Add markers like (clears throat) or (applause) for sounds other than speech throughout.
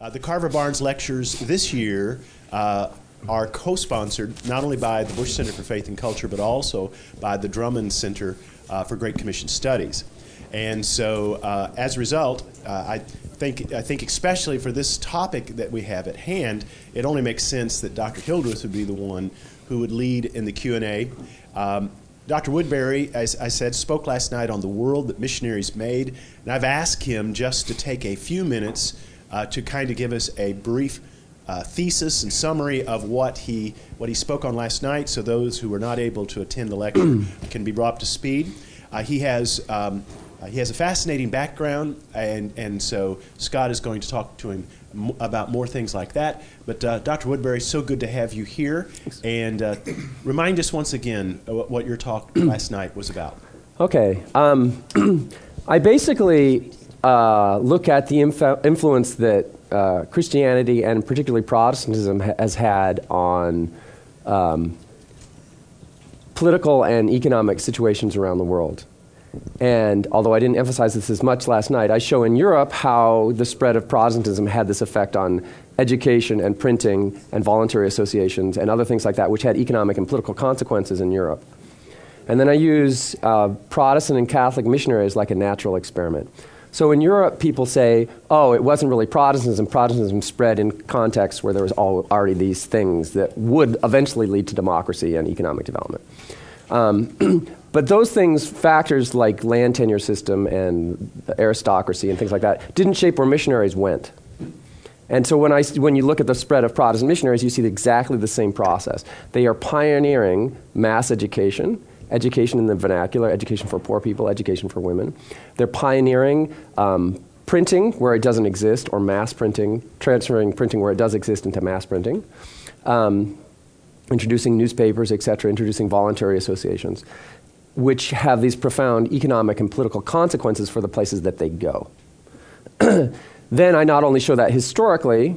Uh, the Carver Barnes lectures this year uh, are co-sponsored not only by the Bush Center for Faith and Culture, but also by the Drummond Center uh, for Great Commission Studies. And so, uh, as a result, uh, I think I think especially for this topic that we have at hand, it only makes sense that Dr. Hildreth would be the one who would lead in the Q and A. Um, Dr. Woodberry, as I said, spoke last night on the world that missionaries made, and I've asked him just to take a few minutes uh, to kind of give us a brief uh, thesis and summary of what he what he spoke on last night, so those who were not able to attend the lecture (clears throat) can be brought up to speed. Uh, he has um, uh, he has a fascinating background, and and so Scott is going to talk to him m- about more things like that. But uh, Dr. Woodberry, so good to have you here, and uh, remind us once again what what your talk last night was about. Okay. Um, (clears throat) I basically uh, look at the inf- influence that uh, Christianity and particularly Protestantism ha- has had on um, political and economic situations around the world. And although I didn't emphasize this as much last night, I show in Europe how the spread of Protestantism had this effect on education and printing and voluntary associations and other things like that, which had economic and political consequences in Europe. And then I use uh, Protestant and Catholic missionaries like a natural experiment. So in Europe, people say, oh, it wasn't really Protestantism. Protestantism spread in contexts where there was already these things that would eventually lead to democracy and economic development. Um, (clears throat) but those things, factors like land tenure system and aristocracy and things like that, didn't shape where missionaries went. And so when, I, when you look at the spread of Protestant missionaries, you see exactly the same process. They are pioneering mass education education in the vernacular, education for poor people, education for women. They're pioneering um, printing where it doesn't exist, or mass printing, transferring printing where it does exist into mass printing. Um, introducing newspapers, et cetera, introducing voluntary associations, which have these profound economic and political consequences for the places that they go. (clears throat) then I not only show that historically,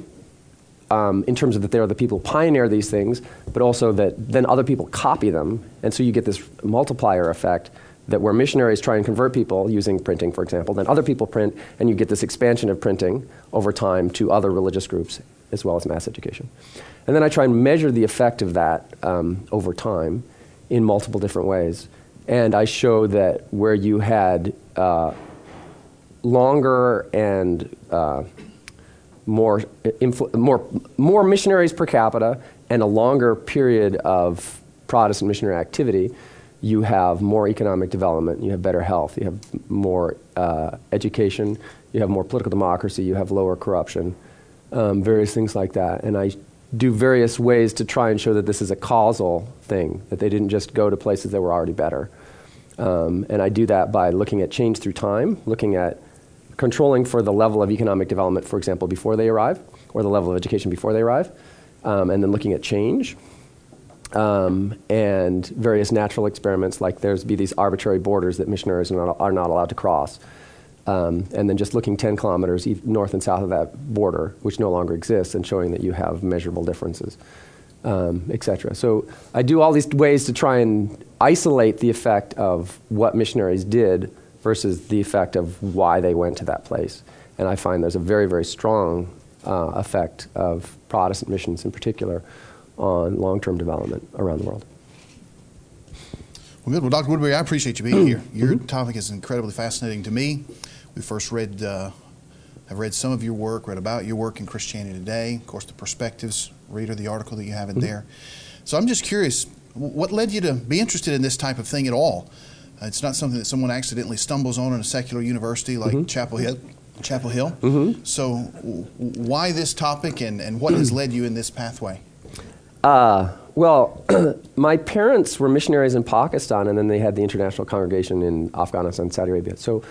um, in terms of that they're the people who pioneer these things, but also that then other people copy them. And so you get this multiplier effect that where missionaries try and convert people using printing, for example, then other people print, and you get this expansion of printing over time to other religious groups as well as mass education. And then I try and measure the effect of that um, over time in multiple different ways. And I show that where you had uh, longer and uh, more, more, more missionaries per capita and a longer period of Protestant missionary activity, you have more economic development, you have better health, you have more uh, education, you have more political democracy, you have lower corruption, um, various things like that. And I do various ways to try and show that this is a causal thing, that they didn't just go to places that were already better. Um, and I do that by looking at change through time, looking at controlling for the level of economic development, for example, before they arrive, or the level of education before they arrive, um, and then looking at change. Um, and various natural experiments, like there's be these arbitrary borders that missionaries are not, are not allowed to cross. Um, and then just looking 10 kilometers north and south of that border, which no longer exists, and showing that you have measurable differences, um, etc. So I do all these ways to try and isolate the effect of what missionaries did versus the effect of why they went to that place. And I find there's a very, very strong uh, effect of Protestant missions in particular on long term development around the world. Well, good. Well, Dr. Woodberry, I appreciate you being here. (clears throat) Your Mm-hmm. topic is incredibly fascinating to me. We first read, uh, I've read some of your work, read about your work in Christianity Today, of course, the Perspectives reader, the article that you have in Mm-hmm. there. So I'm just curious, what led you to be interested in this type of thing at all? Uh, it's not something that someone accidentally stumbles on in a secular university like Mm-hmm. Chapel Hill. Chapel Hill. So, w- w- why this topic, and, and what has led you in this pathway? Uh, well, (clears throat) my parents were missionaries in Pakistan, and then they had the international congregation in Afghanistan, Saudi Arabia. So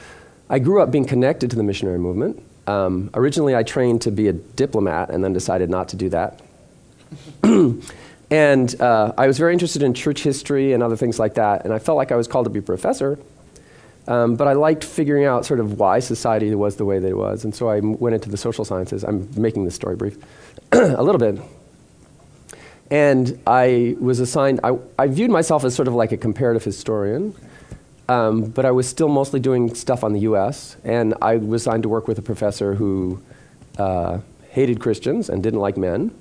I grew up being connected to the missionary movement. Um, originally, I trained to be a diplomat, and then decided not to do that. (clears throat) and uh, I was very interested in church history and other things like that, and I felt like I was called to be a professor. Um, but I liked figuring out sort of why society was the way that it was, and so I m- went into the social sciences. I'm making this story brief (clears throat) a little bit. And I was assigned, I, I viewed myself as sort of like a comparative historian, um, but I was still mostly doing stuff on the US. And I was assigned to work with a professor who uh, hated Christians and didn't like men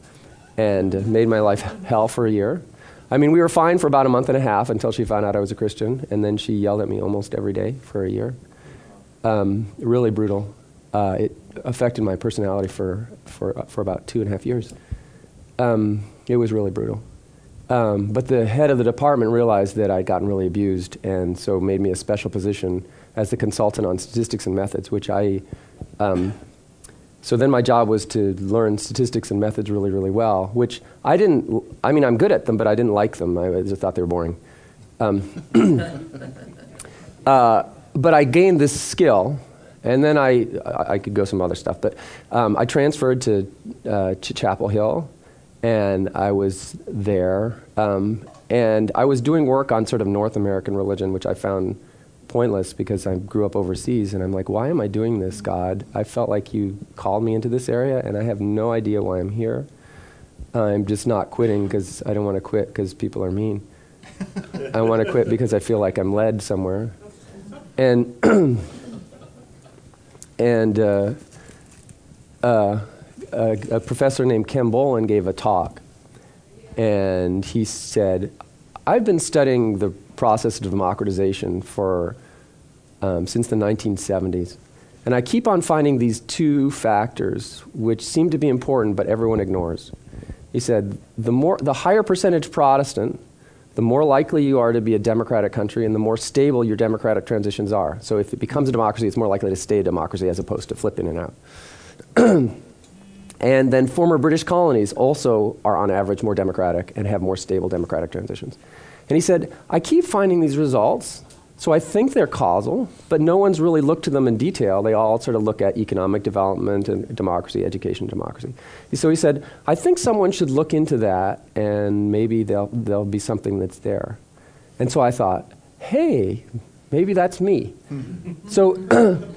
and made my life (laughs) hell for a year. I mean, we were fine for about a month and a half until she found out I was a Christian, and then she yelled at me almost every day for a year. Um, really brutal. Uh, it affected my personality for, for, for about two and a half years. Um, it was really brutal. Um, but the head of the department realized that I'd gotten really abused, and so made me a special position as the consultant on statistics and methods, which I. Um, so then my job was to learn statistics and methods really, really well, which I didn't. I mean, I'm good at them, but I didn't like them. I just thought they were boring. Um, (clears throat) uh, but I gained this skill, and then I, I could go some other stuff. But um, I transferred to, uh, to Chapel Hill and I was there. Um, and I was doing work on sort of North American religion, which I found pointless because I grew up overseas. And I'm like, why am I doing this, God? I felt like you called me into this area, and I have no idea why I'm here. I'm just not quitting because I don't want to quit because people are mean. (laughs) I want to quit because I feel like I'm led somewhere. And, (clears throat) and, uh, uh, a, a, professor named Ken Bollen gave a talk, and he said, "I've been studying the process of democratization for um, since the 1970s, and I keep on finding these two factors which seem to be important, but everyone ignores." He said, "The more, the higher percentage Protestant." The more likely you are to be a democratic country, and the more stable your democratic transitions are. So, if it becomes a democracy, it's more likely to stay a democracy as opposed to flip in and out. (clears throat) And then former British colonies also are on average more democratic and have more stable democratic transitions. And he said, I keep finding these results, so I think they're causal, but no one's really looked to them in detail. They all sort of look at economic development and democracy, education, democracy. So he said, I think someone should look into that and maybe there'll, there'll be something that's there. And so I thought, hey, maybe that's me. (laughs) so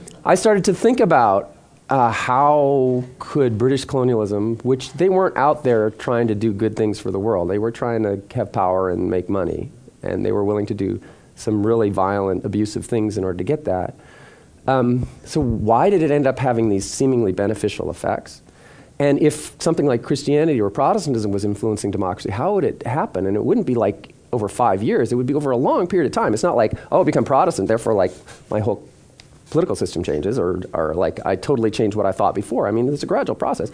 (clears throat) I started to think about uh, how could British colonialism, which they weren't out there trying to do good things for the world, they were trying to have power and make money, and they were willing to do some really violent, abusive things in order to get that. Um, so, why did it end up having these seemingly beneficial effects? And if something like Christianity or Protestantism was influencing democracy, how would it happen? And it wouldn't be like over five years, it would be over a long period of time. It's not like, oh, become Protestant, therefore, like my whole political system changes or, or like I totally changed what I thought before. I mean, it's a gradual process.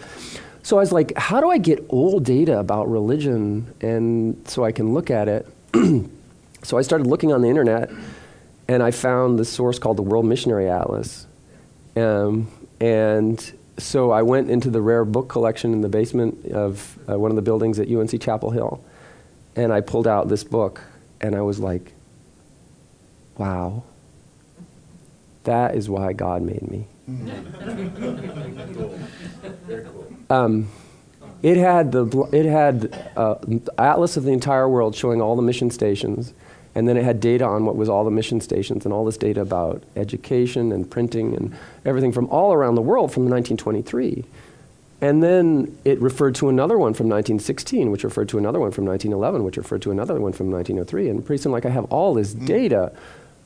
So I was like, how do I get old data about religion and so I can look at it? (clears throat) so I started looking on the internet and I found this source called the World Missionary Atlas. Um, and so I went into the rare book collection in the basement of uh, one of the buildings at UNC Chapel Hill and I pulled out this book and I was like, wow that is why God made me. (laughs) Um, it had the it had uh, atlas of the entire world showing all the mission stations, and then it had data on what was all the mission stations and all this data about education and printing and everything from all around the world from 1923. And then it referred to another one from 1916, which referred to another one from 1911, which referred to another one from 1903. And pretty soon, like I have all this mm. data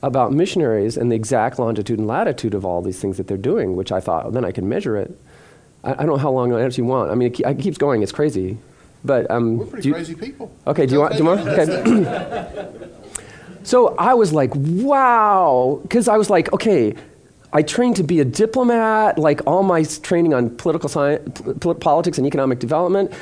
about missionaries and the exact longitude and latitude of all these things that they're doing, which I thought, then I can measure it. I, I don't know how long I actually want. I mean, it, it, keeps going. It's crazy. But um, we're pretty you, crazy people. Okay, do you want? Do you want? Okay. (clears throat) so I was like, wow, because I was like, okay, I trained to be a diplomat. Like all my training on political science, politics, and economic development.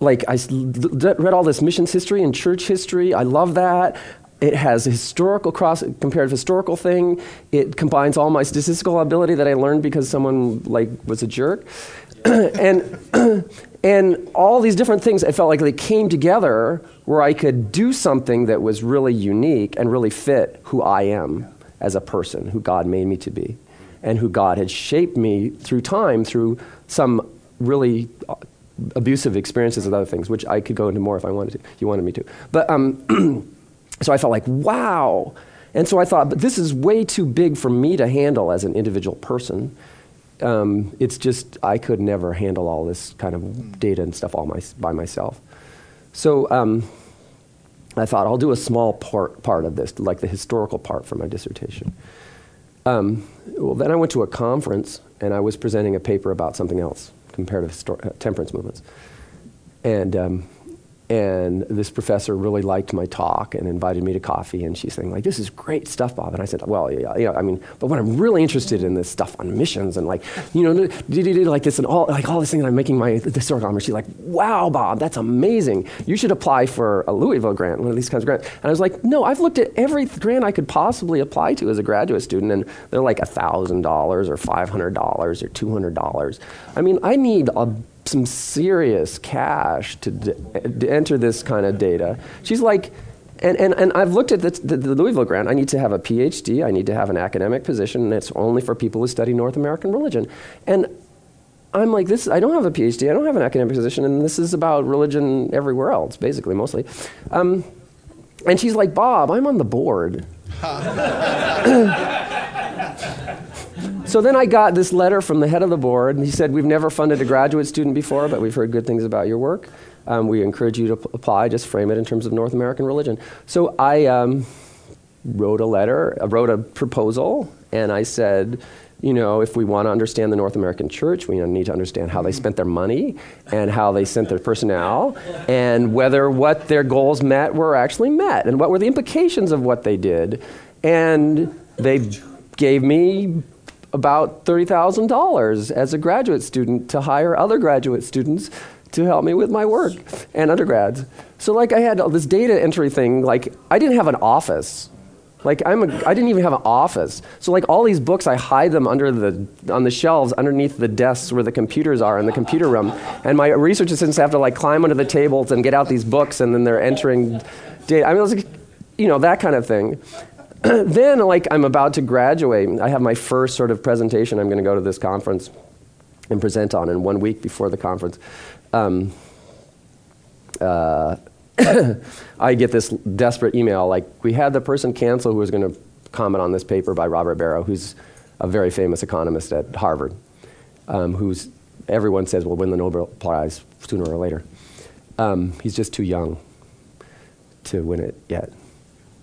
Like I read all this missions history and church history. I love that. It has a historical cross comparative historical thing. It combines all my statistical ability that I learned because someone like was a jerk, (clears throat) and (clears throat) and all these different things. I felt like they came together where I could do something that was really unique and really fit who I am as a person, who God made me to be, and who God had shaped me through time through some really abusive experiences and other things, which I could go into more if I wanted to. You wanted me to, but. Um, (clears throat) So I felt like, wow. And so I thought, but this is way too big for me to handle as an individual person. Um, it's just, I could never handle all this kind of data and stuff all my, by myself. So um, I thought, I'll do a small part, part of this, like the historical part for my dissertation. Um, well, then I went to a conference and I was presenting a paper about something else comparative histor- uh, temperance movements. And um, and this professor really liked my talk and invited me to coffee. And she's saying like this is great stuff bob. And i said well yeah, yeah i mean but what i'm really interested in this stuff on missions and like you know like this and all like all this thing that i'm making my historical honor she's like wow bob that's amazing. You should apply for a louisville grant one of these kinds of grants. And i was like no i've looked at every grant i could possibly apply to as a graduate student and they're like $1000 or $500 or $200 i mean i need a some serious cash to, d- to enter this kind of data. She's like, and, and, and I've looked at the, the, the, Louisville grant. I need to have a PhD. I need to have an academic position, and it's only for people who study North American religion. And I'm like, this. I don't have a PhD. I don't have an academic position, and this is about religion everywhere else, basically, mostly. Um, and she's like, Bob, I'm on the board. (laughs) (clears throat) So then I got this letter from the head of the board, and he said, We've never funded a graduate student before, but we've heard good things about your work. Um, we encourage you to p- apply, just frame it in terms of North American religion. So I um, wrote a letter, I wrote a proposal, and I said, you know, if we want to understand the North American church, we need to understand how they spent their money and how they sent their personnel and whether what their goals met were actually met and what were the implications of what they did. And they gave me about $30,000 as a graduate student to hire other graduate students to help me with my work and undergrads. So like I had all this data entry thing, like I didn't have an office. Like I'm a, I didn't even have an office. So like all these books, I hide them under the on the shelves underneath the desks where the computers are in the computer room, and my research assistants have to like climb under the tables and get out these books, and then they're entering data. I mean, it was like, you know, that kind of thing. (clears throat) then, like, I'm about to graduate. I have my first sort of presentation I'm going to go to this conference and present on. And one week before the conference, um, uh, (coughs) I get this desperate email like, we had the person cancel who was going to comment on this paper by Robert Barro, who's a very famous economist at Harvard, um, who's everyone says will win the Nobel Prize sooner or later. Um, he's just too young to win it yet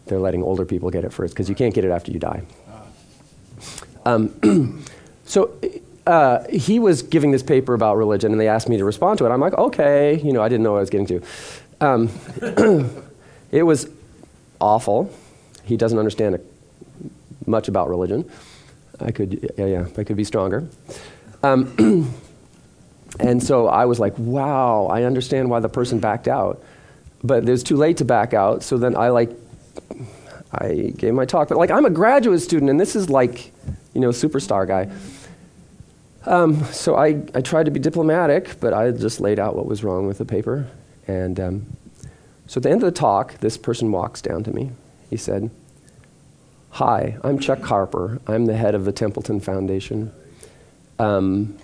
they're letting older people get it first because you can't get it after you die. Um, (clears throat) so uh, he was giving this paper about religion, and they asked me to respond to it. I'm like, okay, you know, I didn't know what I was getting to. Um, (clears throat) it was awful. He doesn't understand much about religion. I could, yeah, yeah, I could be stronger. Um, (clears throat) and so I was like, wow, I understand why the person backed out. But it was too late to back out, so then I like I gave my talk. But like, I'm a graduate student, and this is like, you know, superstar guy. Um, so I, I tried to be diplomatic, but I just laid out what was wrong with the paper. And um, so at the end of the talk, this person walks down to me. He said, Hi, I'm Chuck Harper. I'm the head of the Templeton Foundation. Um,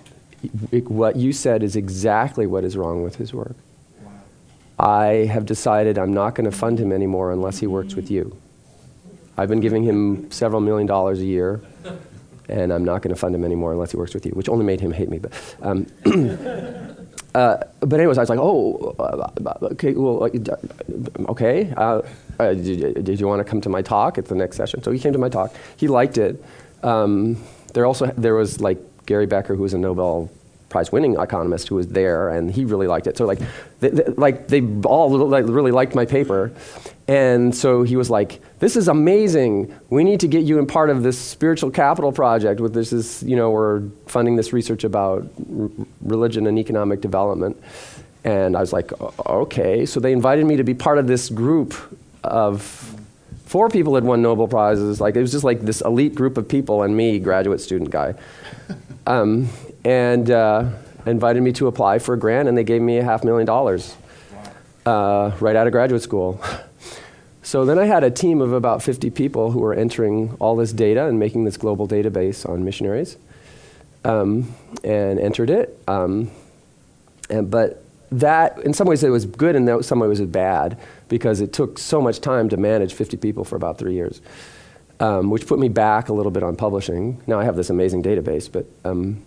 what you said is exactly what is wrong with his work. I have decided I'm not going to fund him anymore unless he works with you. I've been giving him several million dollars a year, and I'm not going to fund him anymore unless he works with you, which only made him hate me. But, um, (clears throat) uh, but anyways, I was like, oh, uh, okay, well, uh, okay. Uh, uh, did, did, you want to come to my talk at the next session? So he came to my talk. He liked it. Um, there also there was like Gary Becker, who was a Nobel prize winning economist who was there and he really liked it. So like they, they, like they all like, really liked my paper. And so he was like this is amazing. We need to get you in part of this spiritual capital project with this is you know we're funding this research about r- religion and economic development. And i was like okay. So they invited me to be part of this group of four people had won nobel prizes. Like it was just like this elite group of people and me graduate student guy. (laughs) Um, and uh, invited me to apply for a grant, and they gave me a half million dollars uh, right out of graduate school. So then I had a team of about 50 people who were entering all this data and making this global database on missionaries, um, and entered it. Um, and, but that, in some ways, it was good, and in some ways, it was bad because it took so much time to manage 50 people for about three years, um, which put me back a little bit on publishing. Now I have this amazing database, but um,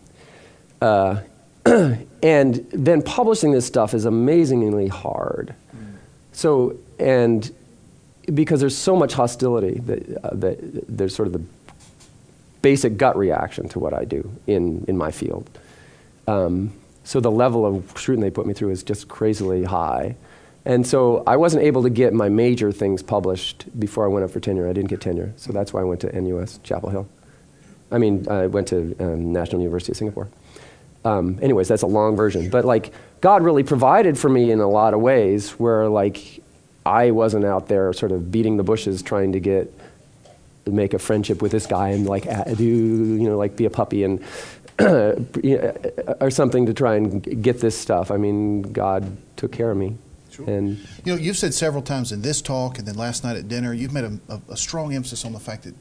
uh, (clears throat) and then publishing this stuff is amazingly hard. Mm. So, and because there's so much hostility that, uh, that there's sort of the basic gut reaction to what I do in, in my field. Um, So the level of scrutiny they put me through is just crazily high. And so I wasn't able to get my major things published before I went up for tenure. I didn't get tenure. So that's why I went to NUS, Chapel Hill. I mean, I went to um, National University of Singapore. Um, anyways, that's a long version. But like, God really provided for me in a lot of ways where like I wasn't out there sort of beating the bushes trying to get make a friendship with this guy and like do you know like be a puppy and (clears throat) or something to try and get this stuff. I mean, God took care of me. Sure. And you know, you've said several times in this talk and then last night at dinner, you've made a, a, a strong emphasis on the fact that,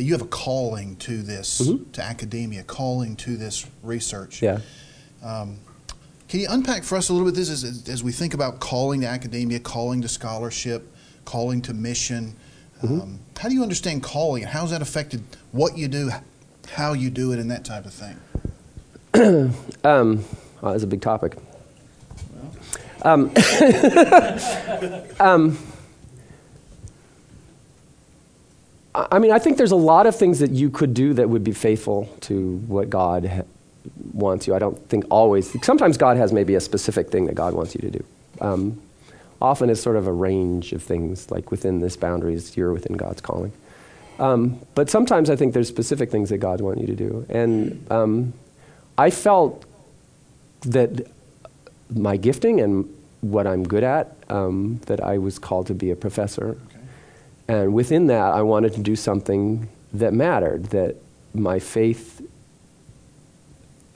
that you have a calling to this, Mhm. to academia, calling to this research. yeah. Um, can you unpack for us a little bit this as, as we think about calling to academia, calling to scholarship, calling to mission? Um, how do you understand calling and how has that affected what you do, how you do it, and that type of thing? (clears throat) Um, oh, that's a big topic. Um, (laughs) um, I mean, I think there's a lot of things that you could do that would be faithful to what God ha- wants you. I don't think always. Sometimes God has maybe a specific thing that God wants you to do. Um, often it's sort of a range of things, like within this boundaries, you're within God's calling. Um, but sometimes I think there's specific things that God wants you to do. And um, I felt that my gifting and what I'm good at, um, that I was called to be a professor. And within that, I wanted to do something that mattered, that my faith,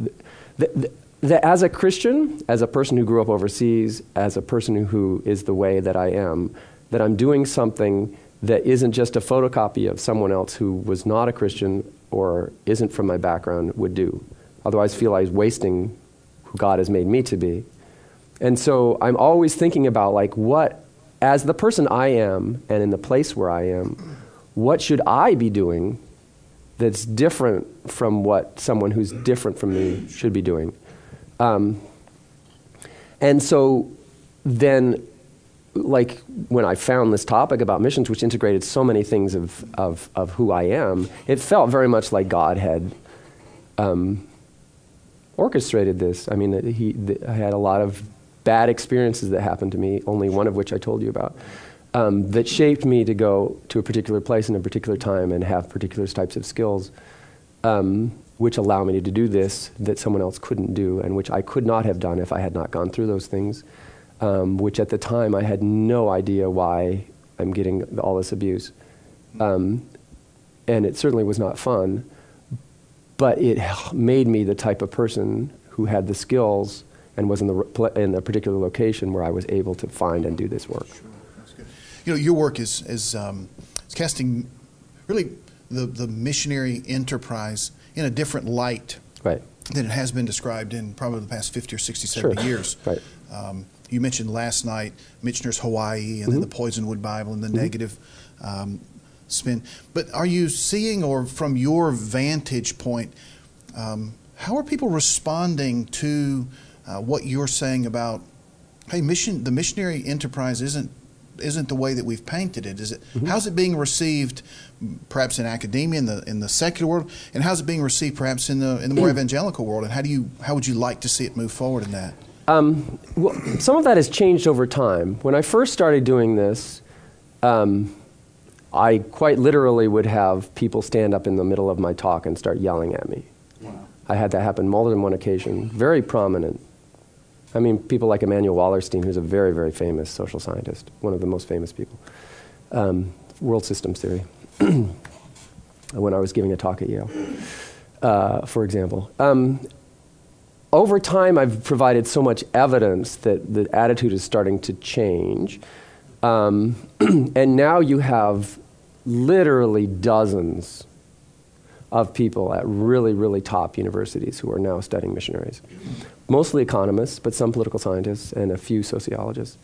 that, that, that as a Christian, as a person who grew up overseas, as a person who is the way that I am, that I'm doing something that isn't just a photocopy of someone else who was not a Christian or isn't from my background would do. Otherwise, feel I was wasting who God has made me to be. And so I'm always thinking about like what, as the person I am and in the place where I am, what should I be doing that's different from what someone who's different from me should be doing? Um, and so then, like when I found this topic about missions, which integrated so many things of, of, of who I am, it felt very much like God had um, orchestrated this. I mean, he, had a lot of bad experiences that happened to me, only one of which I told you about, um, that shaped me to go to a particular place in a particular time and have particular types of skills, um, which allow me to do this that someone else couldn't do, and which I could not have done if I had not gone through those things. Um, which at the time I had no idea why I'm getting all this abuse. Um, and it certainly was not fun, but it made me the type of person who had the skills and was in the in a particular location where I was able to find and do this work. That's good. You know, your work is is um, it's casting really the the missionary enterprise in a different light Right. than it has been described in probably the past 50 or 60, 70 Sure. years. (laughs) Right. Um, you mentioned last night Michener's Hawaii and then the Mm-hmm. Poisonwood Bible and the negative um, spin. But are you seeing, or from your vantage point, um, how are people responding to uh, what you're saying about, hey, mission, the missionary enterprise isn't isn't the way that we've painted it? Is it? Mm-hmm. How's it being received, perhaps in academia, in the in the secular world, and how's it being received, perhaps in the in the more (clears throat) evangelical world? And how do you how would you like to see it move forward in that? Um, well, some of that has changed over time. When I first started doing this, um, I quite literally would have people stand up in the middle of my talk and start yelling at me. I had that happen more than one occasion. Very prominent. I mean, people like Immanuel Wallerstein, who's a very, very famous social scientist, one of the most famous people. Um, world systems theory. (clears throat) when I was giving a talk at Yale, uh, for example. Um, over time, I've provided so much evidence that the attitude is starting to change. Um, (clears throat) and now you have literally dozens of people at really, really top universities who are now studying missionaries. Mostly economists, but some political scientists and a few sociologists.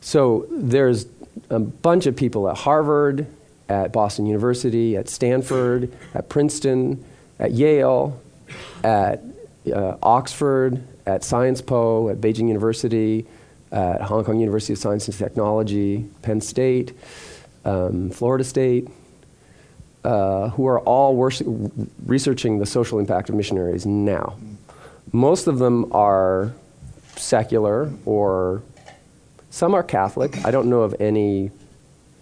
So there's a bunch of people at Harvard, at Boston University, at Stanford, at Princeton, at Yale, at uh, Oxford, at Sciences Po, at Beijing University, at Hong Kong University of Science and Technology, Penn State, um, Florida State, uh, who are all researching the social impact of missionaries now. Most of them are secular or some are Catholic. I don't know of any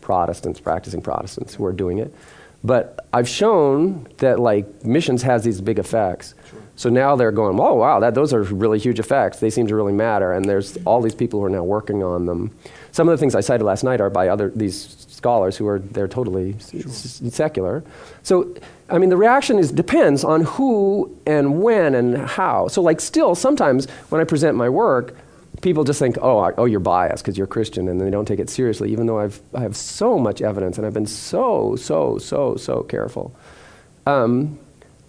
Protestants, practicing Protestants, who are doing it. But I've shown that like missions has these big effects. Sure. So now they're going, oh wow, that, those are really huge effects. They seem to really matter, and there's all these people who are now working on them. Some of the things I cited last night are by other these scholars who are they're totally sure. s- secular. So I mean, the reaction is depends on who and when and how. So like still sometimes when I present my work, people just think, oh, oh, you're biased because you're Christian, and they don't take it seriously, even though I've, I have so much evidence and I've been so, so, so, so careful. Um,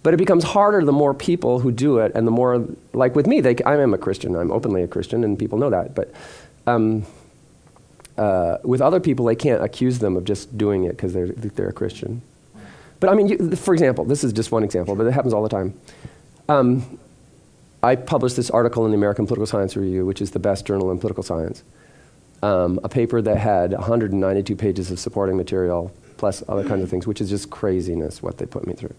but it becomes harder the more people who do it, and the more, like with me, they, I am a Christian, I'm openly a Christian, and people know that. But um, uh, with other people, they can't accuse them of just doing it because they're, they're a Christian. But I mean, you, for example, this is just one example, but it happens all the time. Um, I published this article in the American Political Science Review, which is the best journal in political science. Um, a paper that had 192 pages of supporting material, plus other kinds of things, which is just craziness what they put me through.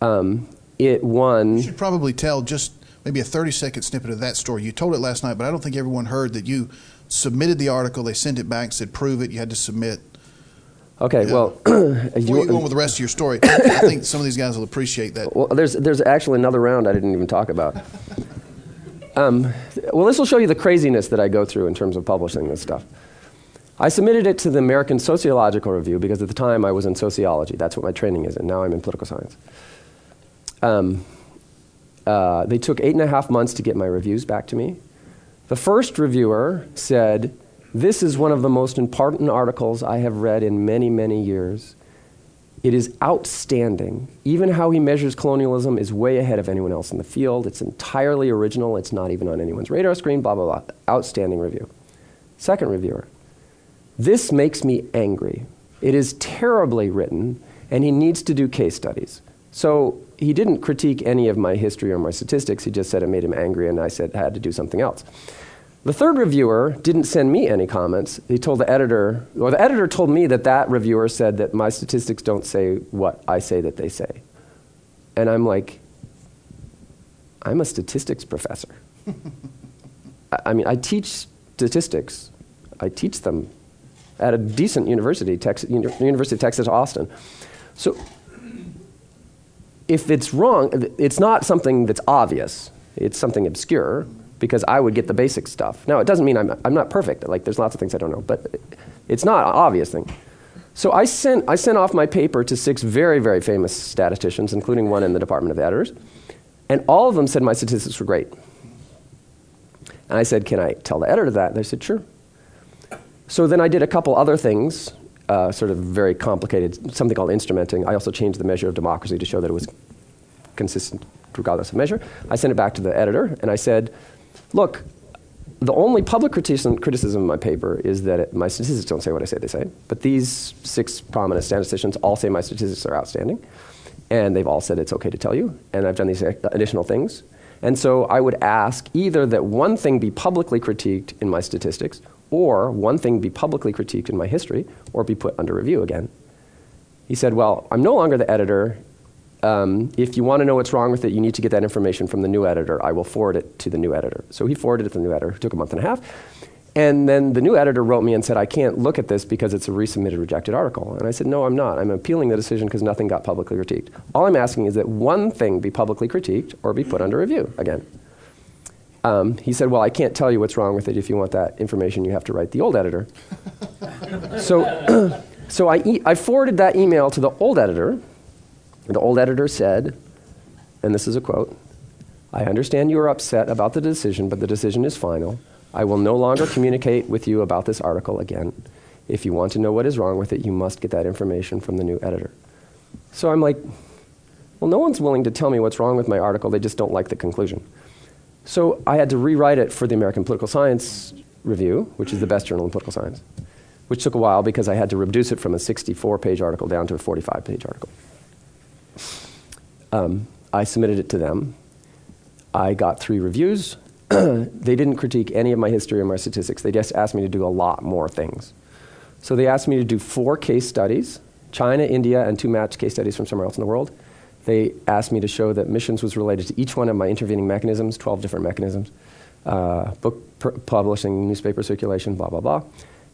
Um, it won. You should probably tell just maybe a 30 second snippet of that story. You told it last night, but I don't think everyone heard that you submitted the article, they sent it back, said prove it, you had to submit. Okay, Yeah. well, (clears throat) Before you go on with the rest of your story, I think some of these guys will appreciate that. Well, there's, there's actually another round I didn't even talk about. Um, well, this will show you the craziness that I go through in terms of publishing this stuff. I submitted it to the American Sociological Review because at the time I was in sociology. That's what my training is, and now I'm in political science. Um, uh, they took eight and a half months to get my reviews back to me. The first reviewer said, This is one of the most important articles I have read in many, many years. It is outstanding. Even how he measures colonialism is way ahead of anyone else in the field. It's entirely original. It's not even on anyone's radar screen, blah, blah, blah. Outstanding review. Second reviewer. This makes me angry. It is terribly written, and he needs to do case studies. So he didn't critique any of my history or my statistics. He just said it made him angry, and I said I had to do something else. The third reviewer didn't send me any comments. He told the editor, or the editor told me that that reviewer said that my statistics don't say what I say that they say. And I'm like, I'm a statistics professor. (laughs) I, I mean, I teach statistics. I teach them at a decent university, Texas, University of Texas Austin. So if it's wrong, it's not something that's obvious. It's something obscure because I would get the basic stuff. Now, it doesn't mean I'm, I'm not perfect. Like, there's lots of things I don't know, but it's not an obvious thing. So I sent, I sent off my paper to six very, very famous statisticians, including one in the Department of Editors, and all of them said my statistics were great. And I said, Can I tell the editor that? And they said, Sure. So then I did a couple other things, uh, sort of very complicated, something called instrumenting. I also changed the measure of democracy to show that it was consistent regardless of measure. I sent it back to the editor, and I said, Look, the only public criticism, criticism of my paper is that it, my statistics don't say what I say they say. But these six prominent statisticians all say my statistics are outstanding. And they've all said it's okay to tell you. And I've done these additional things. And so I would ask either that one thing be publicly critiqued in my statistics, or one thing be publicly critiqued in my history, or be put under review again. He said, Well, I'm no longer the editor. Um, if you want to know what's wrong with it, you need to get that information from the new editor. I will forward it to the new editor. So he forwarded it to the new editor. It took a month and a half. And then the new editor wrote me and said, I can't look at this because it's a resubmitted rejected article. And I said, No, I'm not. I'm appealing the decision because nothing got publicly critiqued. All I'm asking is that one thing be publicly critiqued or be put under review again. Um, he said, Well, I can't tell you what's wrong with it. If you want that information, you have to write the old editor. (laughs) so (clears throat) so I, e- I forwarded that email to the old editor. The old editor said, and this is a quote I understand you are upset about the decision, but the decision is final. I will no longer communicate with you about this article again. If you want to know what is wrong with it, you must get that information from the new editor. So I'm like, well, no one's willing to tell me what's wrong with my article, they just don't like the conclusion. So I had to rewrite it for the American Political Science Review, which is the best journal in political science, which took a while because I had to reduce it from a 64 page article down to a 45 page article. Um, I submitted it to them. I got three reviews. (clears throat) they didn't critique any of my history or my statistics. They just asked me to do a lot more things. So they asked me to do four case studies China, India, and two matched case studies from somewhere else in the world. They asked me to show that missions was related to each one of my intervening mechanisms, 12 different mechanisms, uh, book pr- publishing, newspaper circulation, blah, blah, blah.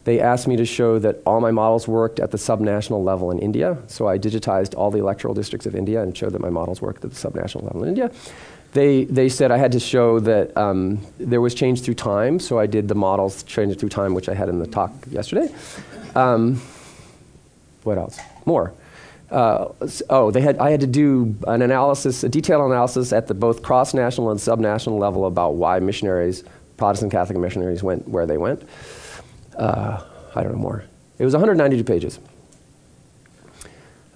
They asked me to show that all my models worked at the subnational level in India. So I digitized all the electoral districts of India and showed that my models worked at the subnational level in India. They, they said I had to show that um, there was change through time. So I did the models change through time, which I had in the talk yesterday. Um, what else? More. Uh, oh, they had, I had to do an analysis, a detailed analysis at the both cross-national and subnational level about why missionaries, Protestant Catholic missionaries, went where they went uh, I don't know more. It was 192 pages,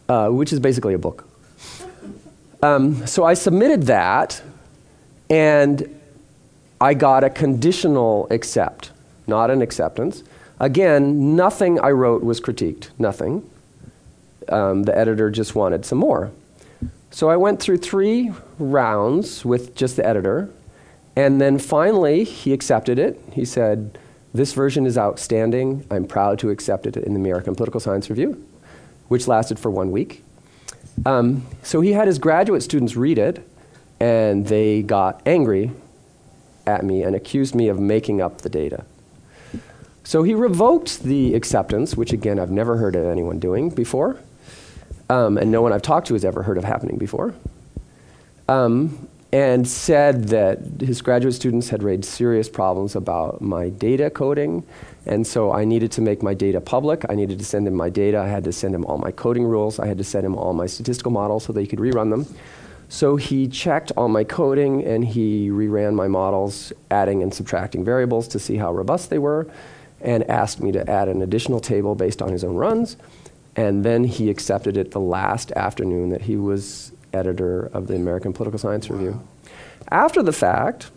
uh, which is basically a book. Um, so I submitted that, and I got a conditional accept, not an acceptance. Again, nothing I wrote was critiqued, nothing. Um, the editor just wanted some more. So I went through three rounds with just the editor, and then finally he accepted it. He said, this version is outstanding. I'm proud to accept it in the American Political Science Review, which lasted for one week. Um, so he had his graduate students read it, and they got angry at me and accused me of making up the data. So he revoked the acceptance, which again I've never heard of anyone doing before, um, and no one I've talked to has ever heard of happening before. Um, and said that his graduate students had raised serious problems about my data coding. And so I needed to make my data public. I needed to send him my data. I had to send him all my coding rules. I had to send him all my statistical models so that he could rerun them. So he checked all my coding and he reran my models, adding and subtracting variables to see how robust they were, and asked me to add an additional table based on his own runs. And then he accepted it the last afternoon that he was editor of the American Political Science wow. Review. After the fact,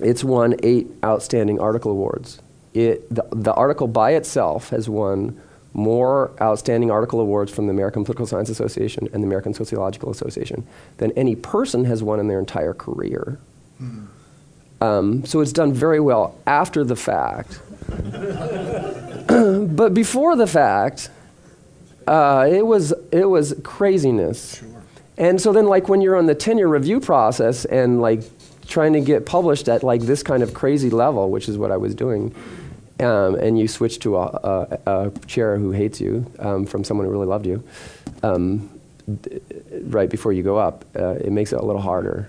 it's won eight outstanding article awards. It, the, the article by itself has won more outstanding article awards from the American Political Science Association and the American Sociological Association than any person has won in their entire career. Mm. Um, so it's done very well after the fact. (laughs) but before the fact, uh, it, was, it was craziness. Sure. And so then, like, when you're on the tenure review process and, like, trying to get published at, like, this kind of crazy level, which is what I was doing, um, and you switch to a, a, a, chair who hates you um, from someone who really loved you um, d- right before you go up, uh, it makes it a little harder.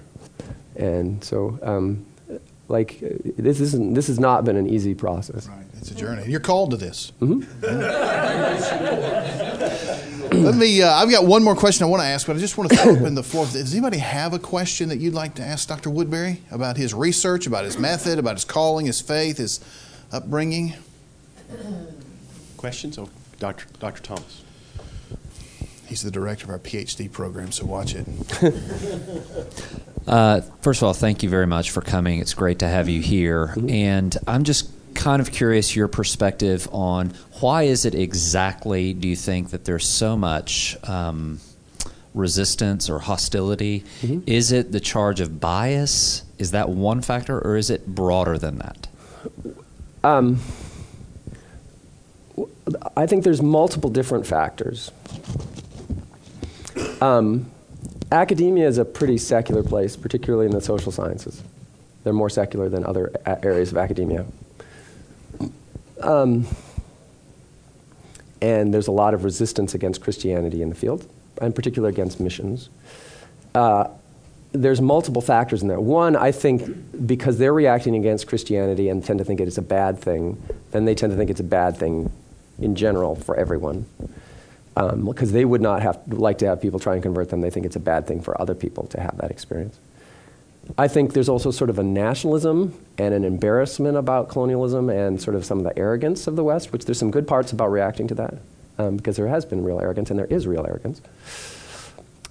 And so, um, like, this, isn't, this has not been an easy process. Right, it's a journey. You're called to this. Mm-hmm. (laughs) Let me. Uh, I've got one more question I want to ask, but I just want to open the floor. Does anybody have a question that you'd like to ask Dr. Woodberry about his research, about his method, about his calling, his faith, his upbringing? Questions? Oh, Dr. Dr. Thomas. He's the director of our PhD program, so watch it. (laughs) uh, first of all, thank you very much for coming. It's great to have you here. Mm-hmm. And I'm just kind of curious your perspective on why is it exactly do you think that there's so much um, resistance or hostility? Mm-hmm. Is it the charge of bias? Is that one factor, or is it broader than that? Um, I think there's multiple different factors. Um, academia is a pretty secular place, particularly in the social sciences. They're more secular than other areas of academia. Um, and there's a lot of resistance against Christianity in the field, in particular against missions. Uh, there's multiple factors in there. One, I think because they're reacting against Christianity and tend to think it is a bad thing, then they tend to think it's a bad thing in general for everyone. Because um, they would not have like to have people try and convert them. They think it's a bad thing for other people to have that experience. I think there's also sort of a nationalism and an embarrassment about colonialism and sort of some of the arrogance of the West, which there's some good parts about reacting to that, um, because there has been real arrogance and there is real arrogance.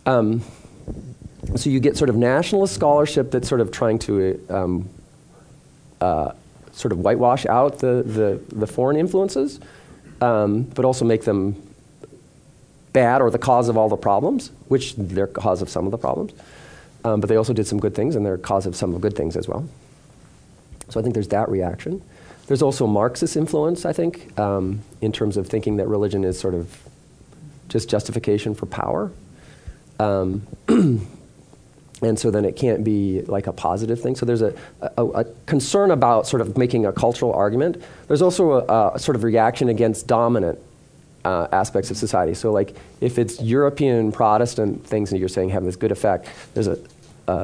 Um, so you get sort of nationalist scholarship that's sort of trying to um, uh, sort of whitewash out the, the, the foreign influences, um, but also make them bad or the cause of all the problems, which they're cause of some of the problems. Um, but they also did some good things, and they're cause of some of good things as well. So I think there's that reaction. There's also Marxist influence, I think, um, in terms of thinking that religion is sort of just justification for power. Um, (clears throat) and so then it can't be like a positive thing. So there's a, a, a, concern about sort of making a cultural argument. There's also a, a sort of reaction against dominant uh, aspects of society. So like if it's European Protestant things that you're saying have this good effect, there's a,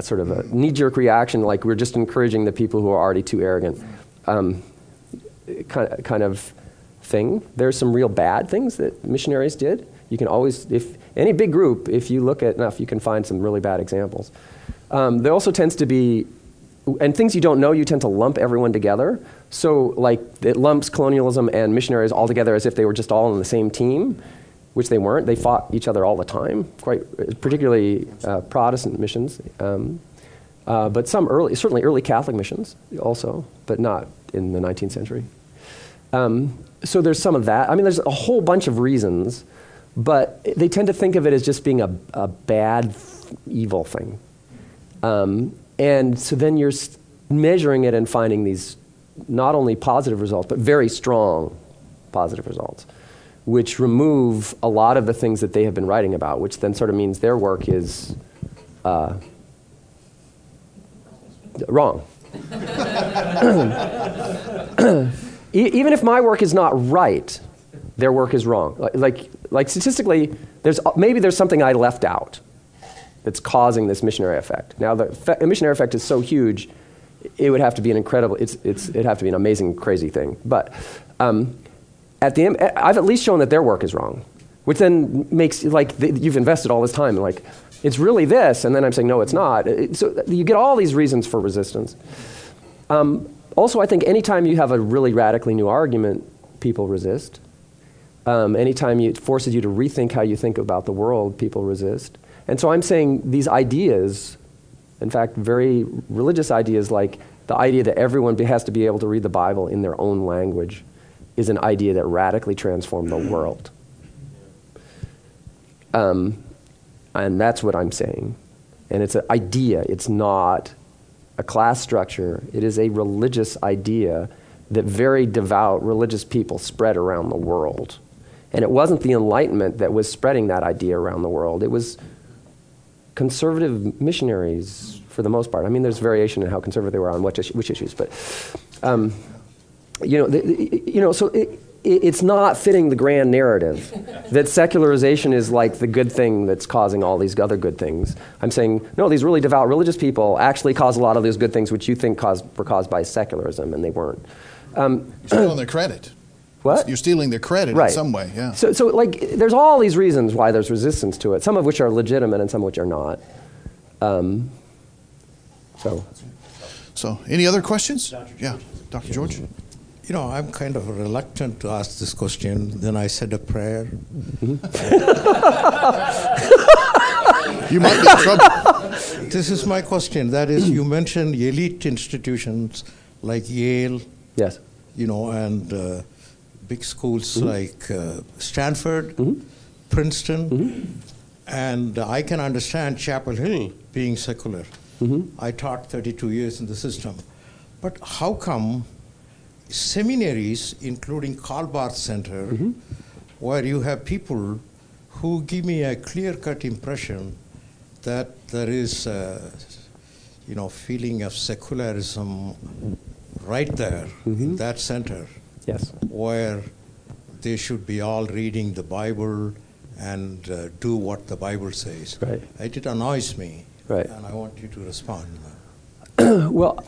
sort of a knee-jerk reaction like we're just encouraging the people who are already too arrogant. Um, kind, kind of thing. There's some real bad things that missionaries did. You can always, if any big group, if you look at enough, you can find some really bad examples. Um, there also tends to be, and things you don't know, you tend to lump everyone together. So, like, it lumps colonialism and missionaries all together as if they were just all on the same team, which they weren't. They fought each other all the time, quite particularly uh, Protestant missions. Um, uh, but some early, certainly early Catholic missions also, but not in the 19th century. Um, so there's some of that. I mean, there's a whole bunch of reasons but they tend to think of it as just being a, a bad, evil thing. Um, and so then you're measuring it and finding these not only positive results, but very strong positive results, which remove a lot of the things that they have been writing about, which then sort of means their work is uh, (clears throat) wrong. (clears throat) Even if my work is not right, their work is wrong. Like, like, statistically, there's, maybe there's something I left out that's causing this missionary effect. Now, the missionary effect is so huge, it would have to be an incredible, it's, it's, it'd have to be an amazing, crazy thing. But um, at the end, I've at least shown that their work is wrong, which then makes, like, you've invested all this time, like, it's really this, and then I'm saying, no, it's not. So you get all these reasons for resistance. Um, also, I think anytime you have a really radically new argument, people resist. Um, anytime it forces you to rethink how you think about the world, people resist. And so I'm saying these ideas, in fact, very religious ideas like the idea that everyone has to be able to read the Bible in their own language, is an idea that radically transformed the world. Um, and that's what I'm saying. And it's an idea, it's not a class structure, it is a religious idea that very devout religious people spread around the world. And it wasn't the Enlightenment that was spreading that idea around the world. It was conservative missionaries for the most part. I mean, there's variation in how conservative they were on which, which issues, but um, you know, the, the, you know, so it, it, it's not fitting the grand narrative that secularization is like the good thing that's causing all these other good things. I'm saying no, these really devout religious people actually cause a lot of those good things which you think caused, were caused by secularism, and they weren't. Um, Still on their credit. What? You're stealing their credit right. in some way, yeah. So, so, like, there's all these reasons why there's resistance to it, some of which are legitimate and some of which are not. Um, so. So, any other questions? Dr. Yeah, Dr. George? You know, I'm kind of reluctant to ask this question. Then I said a prayer. Mm-hmm. (laughs) you might be in trouble. This is my question. That is, you mentioned elite institutions like Yale. Yes. You know, and uh, big schools mm-hmm. like uh, Stanford, mm-hmm. Princeton, mm-hmm. and uh, I can understand Chapel Hill being secular. Mm-hmm. I taught 32 years in the system. But how come seminaries, including Karl Barth Center, mm-hmm. where you have people who give me a clear-cut impression that there is a you know, feeling of secularism right there in mm-hmm. that center Yes. Where they should be all reading the Bible and uh, do what the Bible says. Right. It annoys me. Right. And I want you to respond. (clears throat) well,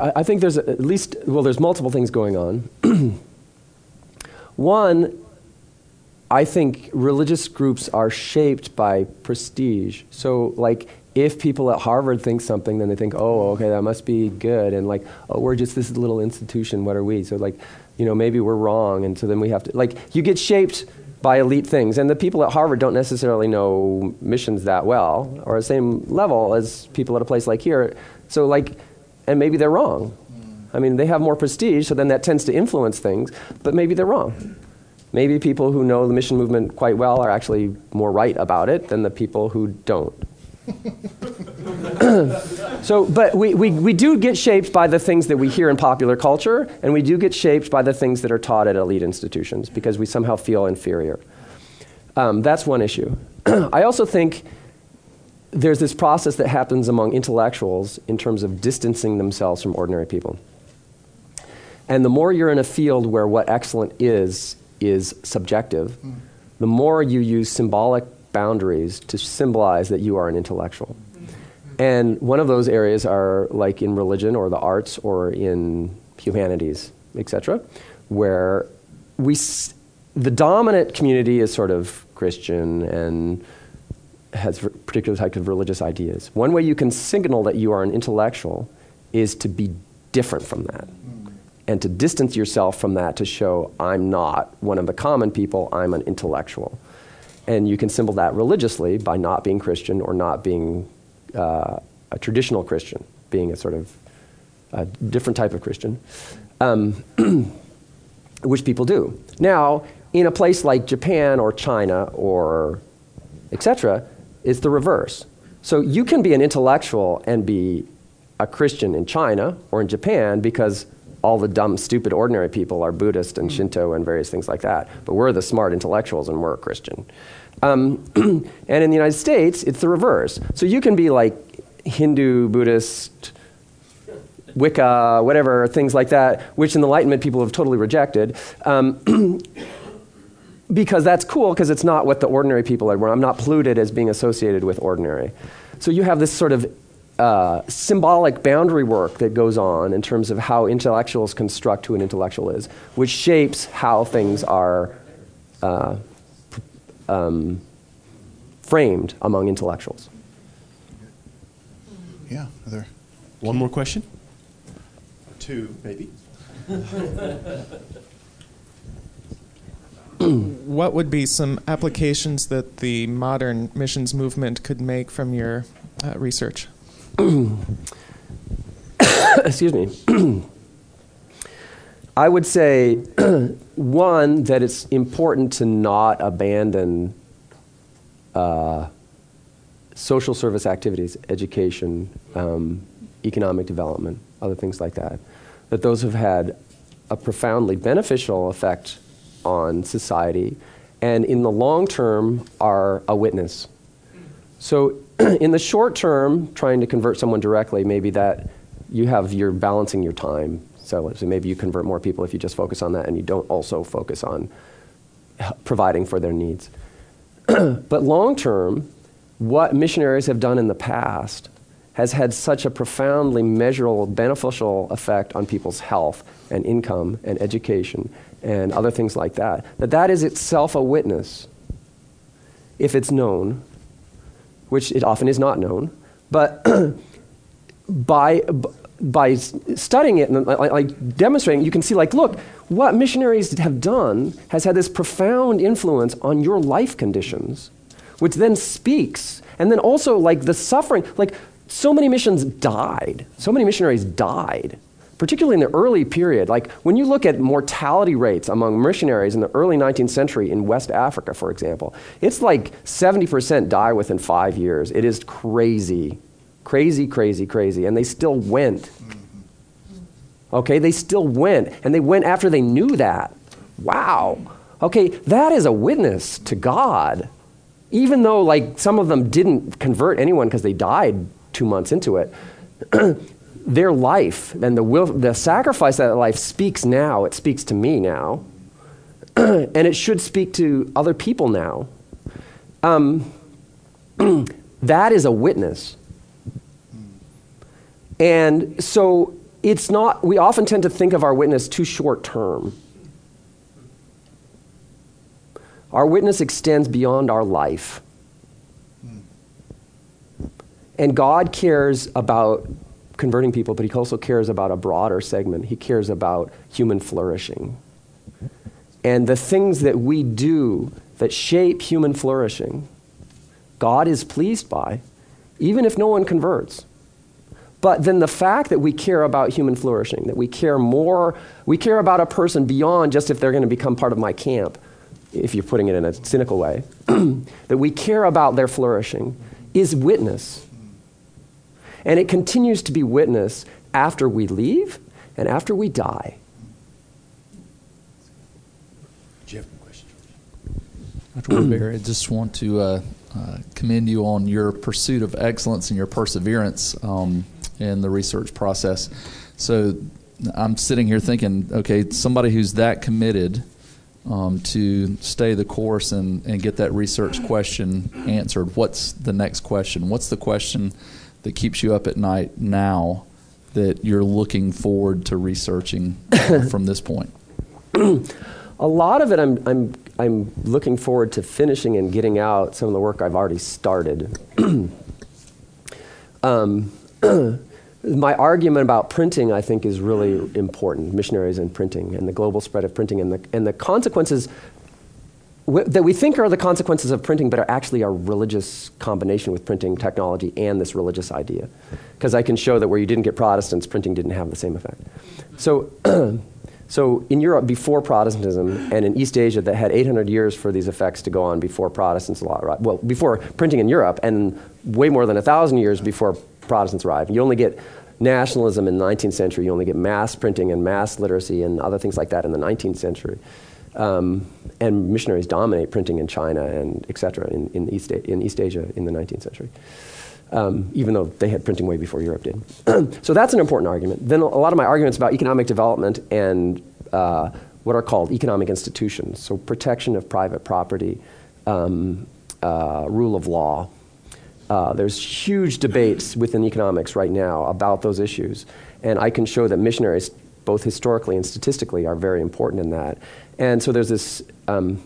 I think there's at least, well, there's multiple things going on. (clears throat) One, I think religious groups are shaped by prestige. So, like, if people at Harvard think something, then they think, oh, okay, that must be good. And, like, oh, we're just this little institution, what are we? So, like, you know, maybe we're wrong, and so then we have to, like, you get shaped by elite things. And the people at Harvard don't necessarily know missions that well, or the same level as people at a place like here. So, like, and maybe they're wrong. I mean, they have more prestige, so then that tends to influence things, but maybe they're wrong. Maybe people who know the mission movement quite well are actually more right about it than the people who don't. (laughs) so, but we, we, we do get shaped by the things that we hear in popular culture, and we do get shaped by the things that are taught at elite institutions because we somehow feel inferior. Um, that's one issue. (clears throat) I also think there's this process that happens among intellectuals in terms of distancing themselves from ordinary people. And the more you're in a field where what excellent is, is subjective, mm. the more you use symbolic boundaries to symbolize that you are an intellectual. And one of those areas are like in religion or the arts or in humanities, etc., where we, s- the dominant community is sort of Christian and has particular types of religious ideas. One way you can signal that you are an intellectual is to be different from that and to distance yourself from that to show I'm not one of the common people, I'm an intellectual. And you can symbol that religiously by not being Christian or not being uh, a traditional Christian, being a sort of a different type of Christian, um, (clears throat) which people do. Now, in a place like Japan or China or etc., it's the reverse. So you can be an intellectual and be a Christian in China or in Japan because all the dumb, stupid, ordinary people are Buddhist and Shinto and various things like that. But we're the smart intellectuals and we're a Christian. Um, (clears throat) and in the United States, it's the reverse. So you can be like Hindu, Buddhist, Wicca, whatever, things like that, which in the Enlightenment people have totally rejected. Um, (clears throat) because that's cool because it's not what the ordinary people are. I'm not polluted as being associated with ordinary. So you have this sort of uh, symbolic boundary work that goes on in terms of how intellectuals construct who an intellectual is, which shapes how things are uh, um, framed among intellectuals. Yeah, there. One more question? Two, maybe. (coughs) what would be some applications that the modern missions movement could make from your uh, research? (coughs) Excuse me. (coughs) I would say, (coughs) one, that it's important to not abandon uh, social service activities, education, um, economic development, other things like that, that those have had a profoundly beneficial effect on society and in the long term are a witness. So, (clears throat) in the short term, trying to convert someone directly, maybe that you have, you're balancing your time. So, so maybe you convert more people if you just focus on that and you don't also focus on providing for their needs. (clears throat) but long term, what missionaries have done in the past has had such a profoundly measurable beneficial effect on people's health and income and education and other things like that, that that is itself a witness if it's known, which it often is not known, but (clears throat) by, by studying it and uh, like, like demonstrating, you can see, like, look, what missionaries have done has had this profound influence on your life conditions, which then speaks. And then also, like, the suffering, like, so many missions died, so many missionaries died particularly in the early period. Like when you look at mortality rates among missionaries in the early 19th century in West Africa, for example, it's like 70% die within five years. It is crazy. Crazy, crazy, crazy. And they still went. Okay, they still went. And they went after they knew that. Wow. Okay, that is a witness to God. Even though, like, some of them didn't convert anyone because they died two months into it. (clears throat) their life and the, will, the sacrifice of that life speaks now. It speaks to me now. (clears throat) and it should speak to other people now. Um, (clears throat) that is a witness. And so it's not, we often tend to think of our witness too short term. Our witness extends beyond our life. And God cares about converting people, but he also cares about a broader segment. He cares about human flourishing. And the things that we do that shape human flourishing, God is pleased by, even if no one converts. But then the fact that we care about human flourishing, that we care more, we care about a person beyond just if they're going to become part of my camp, if you're putting it in a cynical way, (clears throat) that we care about their flourishing, is witness and it continues to be witness after we leave and after we die. Do you have a question? Dr. Woodberry, I just want to uh, uh, commend you on your pursuit of excellence and your perseverance um, in the research process. So I'm sitting here thinking, okay, somebody who's that committed um, to stay the course and, and get that research question answered, what's the next question? What's the question that keeps you up at night now that you're looking forward to researching (coughs) from this point? A lot of it, I'm, I'm, I'm looking forward to finishing and getting out some of the work I've already started. (coughs) um, (coughs) my argument about printing, I think, is really important missionaries and printing, and the global spread of printing, and the, and the consequences that we think are the consequences of printing, but are actually a religious combination with printing technology and this religious idea. Because I can show that where you didn't get Protestants, printing didn't have the same effect. So, (clears throat) so in Europe, before Protestantism, and in East Asia, that had 800 years for these effects to go on before Protestants, arrived, well, before printing in Europe, and way more than 1,000 years before Protestants arrived. You only get nationalism in the 19th century, you only get mass printing and mass literacy and other things like that in the 19th century. Um, and missionaries dominate printing in China and et cetera in, in, East, in East Asia in the 19th century. Um, even though they had printing way before Europe did. (clears throat) so that's an important argument. Then a lot of my arguments about economic development and uh, what are called economic institutions, so protection of private property, um, uh, rule of law, uh, there's huge debates within economics right now about those issues, and I can show that missionaries, both historically and statistically, are very important in that. And so there's this. Um,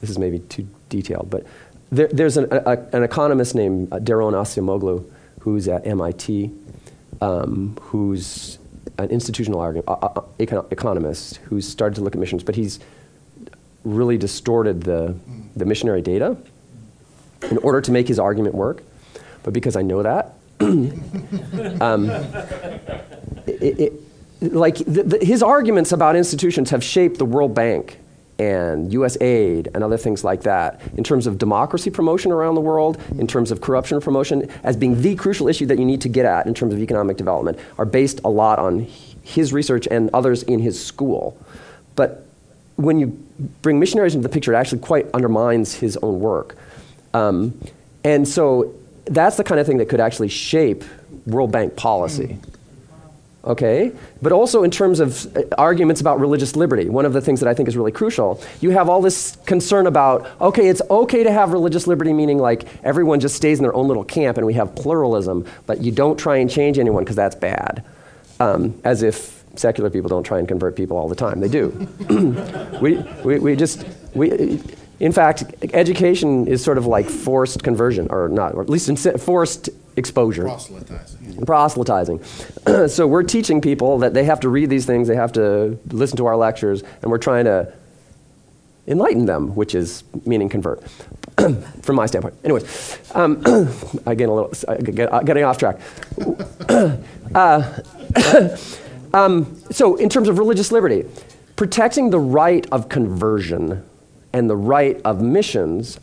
this is maybe too detailed, but there, there's an, a, an, economist named uh, Daron Acemoglu who's at MIT, um, who's an institutional uh, uh, econ- economist who's started to look at missions, but he's really distorted the, the missionary data in order to make his argument work. But because I know that, (clears throat) um, it, it, like the, the, his arguments about institutions have shaped the World Bank and US aid and other things like that in terms of democracy promotion around the world, in terms of corruption promotion, as being the crucial issue that you need to get at in terms of economic development, are based a lot on his research and others in his school. But when you bring missionaries into the picture, it actually quite undermines his own work. Um, and so that's the kind of thing that could actually shape World Bank policy. Okay? But also in terms of uh, arguments about religious liberty, one of the things that I think is really crucial, you have all this concern about, okay, it's okay to have religious liberty, meaning like everyone just stays in their own little camp and we have pluralism, but you don't try and change anyone because that's bad. Um, as if secular people don't try and convert people all the time. They do. (clears throat) we, we, we just, we, in fact, education is sort of like forced conversion, or not, or at least forced exposure. Proselytizing. Proselytizing. (clears throat) so we're teaching people that they have to read these things, they have to listen to our lectures, and we're trying to enlighten them, which is meaning convert, (clears throat) from my standpoint. Anyways, um, (clears throat) again, a little uh, getting off track. uh, um, so, in terms of religious liberty, protecting the right of conversion and the right of missions,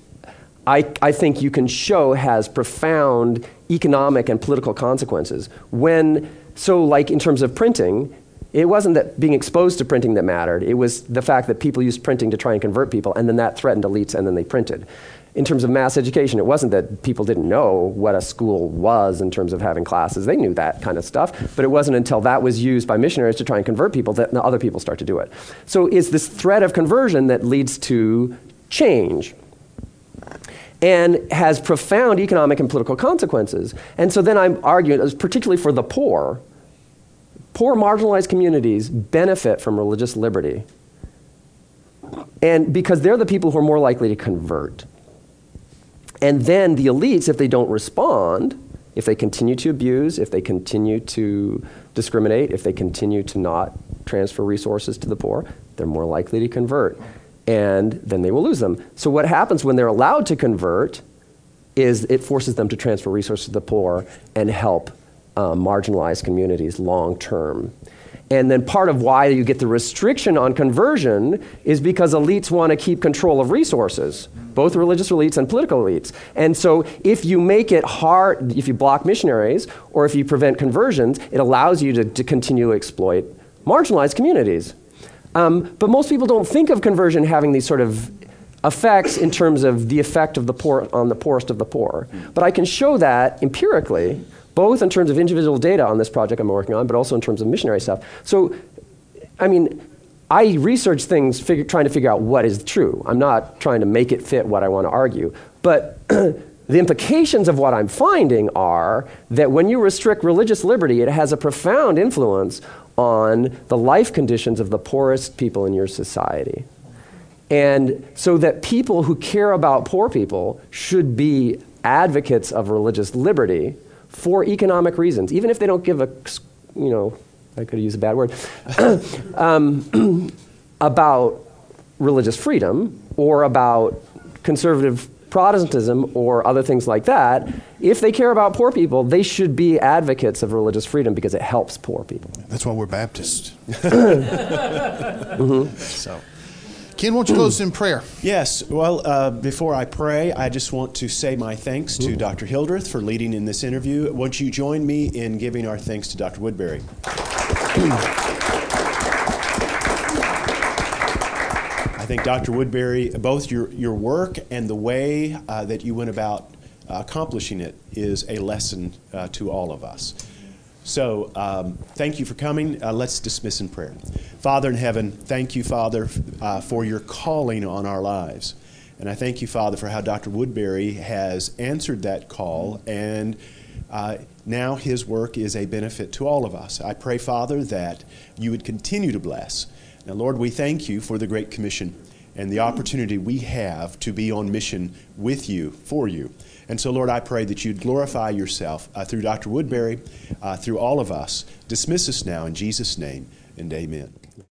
I, I think you can show has profound economic and political consequences. When, so, like in terms of printing, it wasn't that being exposed to printing that mattered. It was the fact that people used printing to try and convert people, and then that threatened elites, and then they printed. In terms of mass education, it wasn't that people didn't know what a school was in terms of having classes. They knew that kind of stuff, but it wasn't until that was used by missionaries to try and convert people that other people start to do it. So it's this threat of conversion that leads to change and has profound economic and political consequences. And so then I'm arguing, particularly for the poor, poor marginalized communities benefit from religious liberty. And because they're the people who are more likely to convert. And then the elites, if they don't respond, if they continue to abuse, if they continue to discriminate, if they continue to not transfer resources to the poor, they're more likely to convert. And then they will lose them. So, what happens when they're allowed to convert is it forces them to transfer resources to the poor and help um, marginalized communities long term. And then part of why you get the restriction on conversion is because elites want to keep control of resources, both religious elites and political elites. And so if you make it hard, if you block missionaries or if you prevent conversions, it allows you to, to continue to exploit marginalized communities. Um, but most people don't think of conversion having these sort of effects in terms of the effect of the poor on the poorest of the poor. But I can show that empirically, both in terms of individual data on this project I'm working on, but also in terms of missionary stuff. So, I mean, I research things trying to figure out what is true. I'm not trying to make it fit what I want to argue. But (clears throat) the implications of what I'm finding are that when you restrict religious liberty, it has a profound influence on the life conditions of the poorest people in your society. And so that people who care about poor people should be advocates of religious liberty for economic reasons, even if they don't give a, you know, I could use a bad word, (coughs) um, (clears throat) about religious freedom or about conservative Protestantism or other things like that, if they care about poor people, they should be advocates of religious freedom because it helps poor people. That's why we're Baptists. (coughs) (laughs) mm-hmm. So. Ken, won't you close in prayer? Yes. Well, uh, before I pray, I just want to say my thanks to Dr. Hildreth for leading in this interview. Won't you join me in giving our thanks to Dr. Woodberry? I think, Dr. Woodberry, both your, your work and the way uh, that you went about uh, accomplishing it is a lesson uh, to all of us. So, um, thank you for coming. Uh, let's dismiss in prayer. Father in heaven, thank you, Father, uh, for your calling on our lives. And I thank you, Father, for how Dr. Woodberry has answered that call, and uh, now his work is a benefit to all of us. I pray, Father, that you would continue to bless. Now, Lord, we thank you for the Great Commission and the opportunity we have to be on mission with you, for you. And so, Lord, I pray that you'd glorify yourself uh, through Dr. Woodberry, uh, through all of us. Dismiss us now in Jesus' name, and amen.